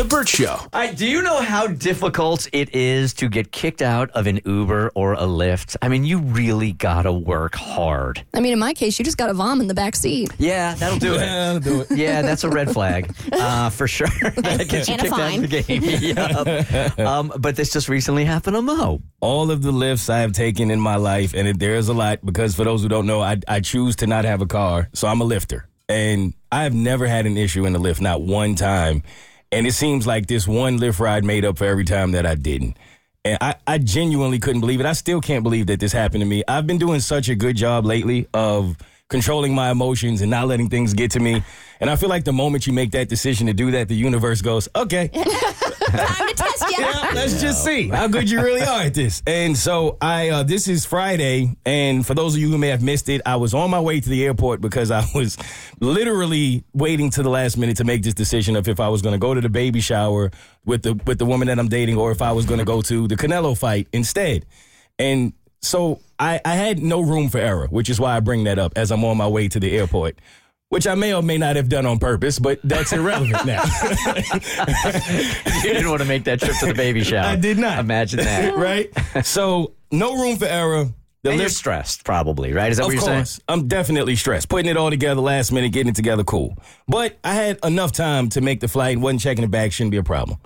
The Burt Show. All right, do you know how difficult it is to get kicked out of an Uber or a Lyft? I mean, you really gotta work hard. I mean, in my case, you just got a vom in the back seat. Yeah, that'll do it. Yeah, I'll do it. Yeah, that's a red flag uh, for sure. that gets you And a kicked out of the game. Yup. um, but this just recently happened to Moe. All of the Lyfts I have taken in my life, and it, there is a lot because for those who don't know, I, I choose to not have a car, so I'm a lifter. And I have never had an issue in the Lyft, not one time. And it seems like this one Lyft ride made up for every time that I didn't. And I, I genuinely couldn't believe it. I still can't believe that this happened to me. I've been doing such a good job lately of controlling my emotions and not letting things get to me. And I feel like the moment you make that decision to do that, the universe goes, okay, Time to test you. yeah, let's just see how good you really are at this. And so I, uh, this is Friday, and for those of you who may have missed it, I was on my way to the airport because I was literally waiting to the last minute to make this decision of if I was going to go to the baby shower with the with the woman that I'm dating, or if I was going to go to the Canelo fight instead. And so I, I had no room for error, which is why I bring that up as I'm on my way to the airport. Which I may or may not have done on purpose, but that's irrelevant now. You didn't want to make that trip to the baby shower. I did not. Imagine that. right? So no room for error. The And stressed, probably, right? Is that of what you're saying? course, I'm definitely stressed. Putting it all together last minute, getting it together, cool. But I had enough time to make the flight. wasn't checking the bag, shouldn't be a problem.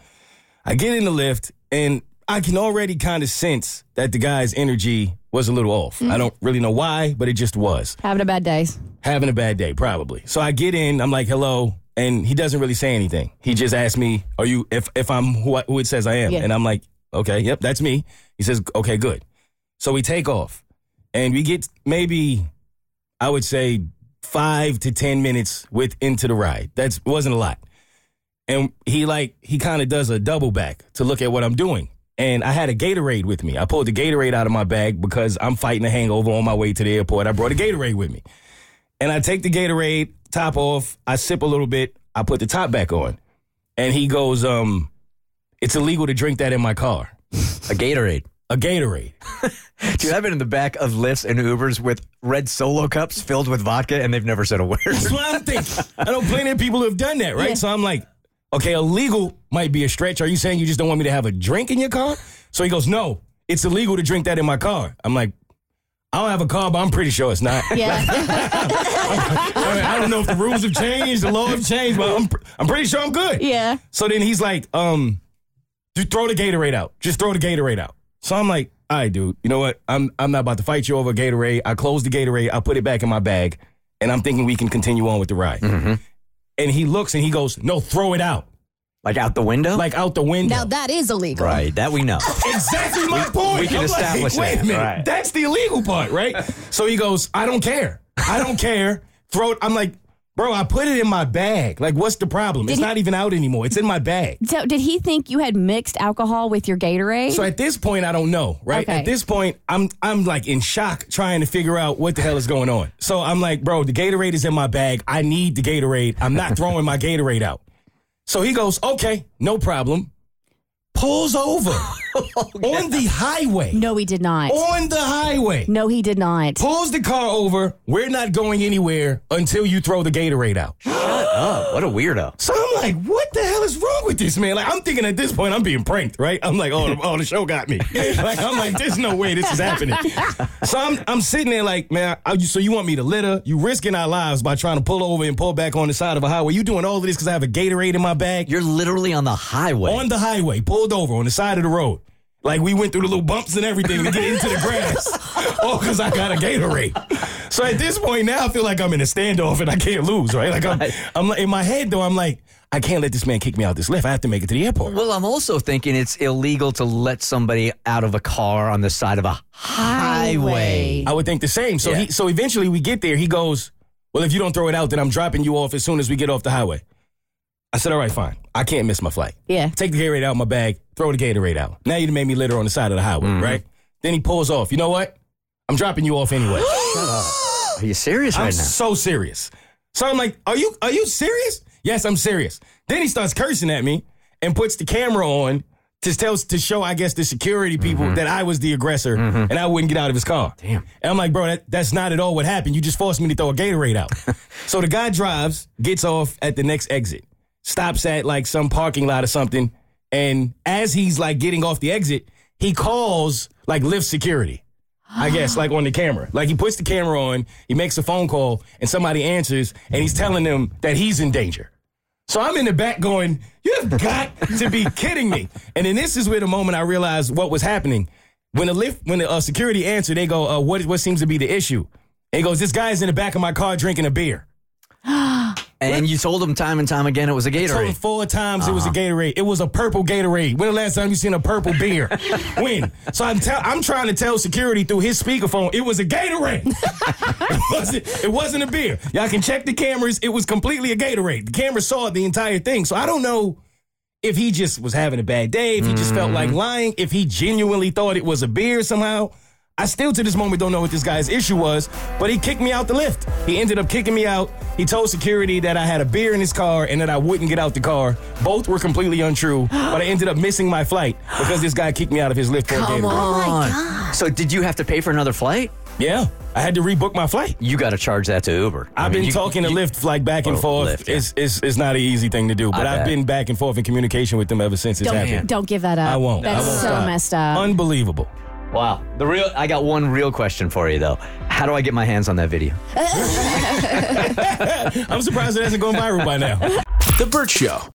I get in the Lyft, and I can already kind of sense that the guy's energy was a little off. I mm. don't really know why, but it just was. Having a bad day. Having a bad day, probably. So I get in, I'm like, hello. And he doesn't really say anything. He just asks me, "Are you if if I'm who, I, who it says I am?" Yeah. And I'm like, "Okay, yep, that's me." He says, "Okay, good." So we take off, and we get maybe, I would say, five to ten minutes with into the ride. That's wasn't a lot. And he like he kind of does a double back to look at what I'm doing. And I had a Gatorade with me. I pulled the Gatorade out of my bag because I'm fighting a hangover on my way to the airport. I brought a Gatorade with me. And I take the Gatorade, top off, I sip a little bit, I put the top back on. And he goes, um, it's illegal to drink that in my car. A Gatorade. A Gatorade. Dude, I've been in the back of Lyfts and Ubers with red solo cups filled with vodka, and they've never said a word. That's what I'm thinking. I know plenty of people who have done that, right? Yeah. So I'm like, okay, illegal might be a stretch. Are you saying you just don't want me to have a drink in your car? So he goes, no, it's illegal to drink that in my car. I'm like, I don't have a car, but I'm pretty sure it's not. Yeah. I, mean, I don't know if the rules have changed, the law have changed, but I'm, I'm pretty sure I'm good. yeah. So then he's like, um, just throw the Gatorade out. Just throw the Gatorade out. So I'm like, all right, dude, you know what? I'm I'm not about to fight you over a Gatorade. I close the Gatorade, I put it back in my bag, and I'm thinking we can continue on with the ride. And he looks and he goes, no, throw it out. like out the window? Like out the window. Now that is illegal. right, that we know. exactly my point. we can I'm establish like, Wait that, a minute. right. That's the illegal part, right? so he goes, I don't care. I don't care. Throw it. I'm like, bro, I put it in my bag. Like, what's the problem? it's he- not even out anymore. It's in my bag. So did he think you had mixed alcohol with your Gatorade? So at this point, I don't know, right? Okay. At this point, I'm I'm like in shock trying to figure out what the hell is going on. So I'm like, bro, the Gatorade is in my bag. I need the Gatorade. I'm not throwing my Gatorade out. So he goes, okay, no problem. Pulls over on the highway. no, he did not. On the highway. No, he did not. Pulls the car over. We're not going anywhere until you throw the Gatorade out. Oh, what a weirdo. So I'm like, what the hell is wrong with this man? Like, I'm thinking at this point, I'm being pranked, right? I'm like, oh, oh, the show got me. like, I'm like, there's no way this is happening. So I'm, I'm sitting there like, man, I, so you want me to litter? You risking our lives by trying to pull over and pull back on the side of a highway? You doing all of this because I have a Gatorade in my bag? You're literally on the highway. on the highway, pulled over on the side of the road. Like we went through the little bumps and everything to get into the grass. all because I got a Gatorade. So at this point now I feel like I'm in a standoff and I can't lose, right? Like I'm, I'm in my head though, I'm like, I can't let this man kick me out this Lyft. I have to make it to the airport. well, I'm also thinking it's illegal to let somebody out of a car on the side of a highway. I would think the same. So Yeah. he, so eventually we get there. He goes, well, if you don't throw it out, then I'm dropping you off as soon as we get off the highway. I said, all right, fine. I can't miss my flight. Yeah. Take the Gatorade out of my bag, throw the Gatorade out. Now you made me litter on the side of the highway, Mm-hmm. right? Then he pulls off. You know what? I'm dropping you off anyway. Shut up. Are you serious I'm right now? so serious. So I'm like, are you are you serious? Yes, I'm serious. Then he starts cursing at me and puts the camera on to tell to show, I guess, the security people mm-hmm. that I was the aggressor mm-hmm. and I wouldn't get out of his car. Damn. And I'm like, bro, that, that's not at all what happened. You just forced me to throw a Gatorade out. so the guy drives, gets off at the next exit. stops at like some parking lot or something. And as he's like getting off the exit, he calls like Lyft security. I guess, like on the camera. Like he puts the camera on, he makes a phone call, and somebody answers, and he's telling them that he's in danger. So I'm in the back going, You've got to be kidding me. And then this is where the moment I realized what was happening. When the Lyft, when the uh, security answered, they go, uh, what, what seems to be the issue? And he goes, This guy's in the back of my car drinking a beer. And you told him time and time again it was a Told him Gatorade. four times it was a uh-huh. Gatorade. It was a purple Gatorade. When the last time you seen a purple beer? when? So I'm tell I'm trying to tell security through his speakerphone it was a Gatorade. it wasn't it wasn't a beer. Y'all can check the cameras. It was completely a Gatorade. The camera saw the entire thing. So I don't know if he just was having a bad day, if he just felt like mm. lying, if he genuinely thought it was a beer somehow. I still to this moment don't know what this guy's issue was, but he kicked me out the Lyft. He ended up kicking me out. He told security that I had a beer in his car and that I wouldn't get out the car. Both were completely untrue, but I ended up missing my flight because this guy kicked me out of his Lyft for a Come Gatorade. on. Oh so did you have to pay for another flight? Yeah, I had to rebook my flight. You got to charge that to Uber. I I've mean, been you- talking to you- Lyft like back and Oh, forth. Lyft, yeah. it's, it's it's not an easy thing to do, but I I've been back and forth in communication with them ever since it's Don't, happened. don't give that up. I won't. That's I won't so stop. messed up. Unbelievable. Wow. The real I got one real question for you though. How do I get my hands on that video? I'm surprised it hasn't gone viral by now. The Burt Show.